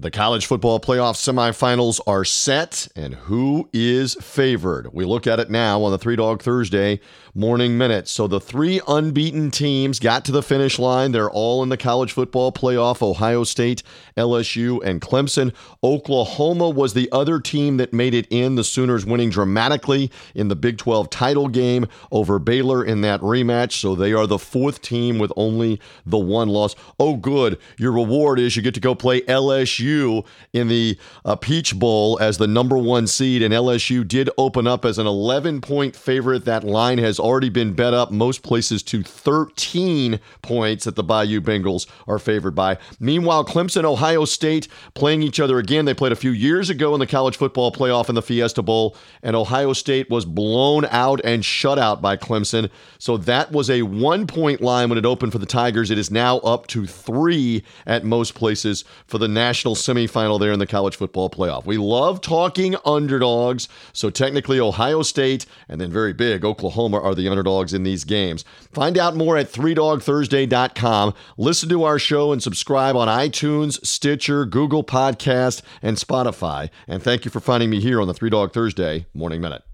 The college football playoff semifinals are set, and who is favored? We look at it now on the Three Dog Thursday morning minute. So the three unbeaten teams got to the finish line. They're all in the college football playoff Ohio State, LSU, and Clemson. Oklahoma was the other team that made it in. The Sooners winning dramatically in the Big 12 title game over Baylor in that rematch. So they are the fourth team with only the one loss. Oh, good. Your reward is you get to go play LSU LSU in the uh, Peach Bowl as the number one seed, and LSU did open up as an 11 point favorite. That line has already been bet up most places to 13 points that the Bayou Bengals are favored by. Meanwhile, Clemson, Ohio State playing each other again. They played a few years ago in the college football playoff in the Fiesta Bowl, and Ohio State was blown out and shut out by Clemson. So that was a one point line when it opened for the Tigers. It is now up to three at most places for the national semifinal there in the college football playoff. We love talking underdogs. So technically, Ohio State and then very big Oklahoma are the underdogs in these games. Find out more at 3dogthursday.com. Listen to our show and subscribe on iTunes, Stitcher, Google Podcast, and Spotify. And thank you for finding me here on the Three Dog Thursday Morning Minute.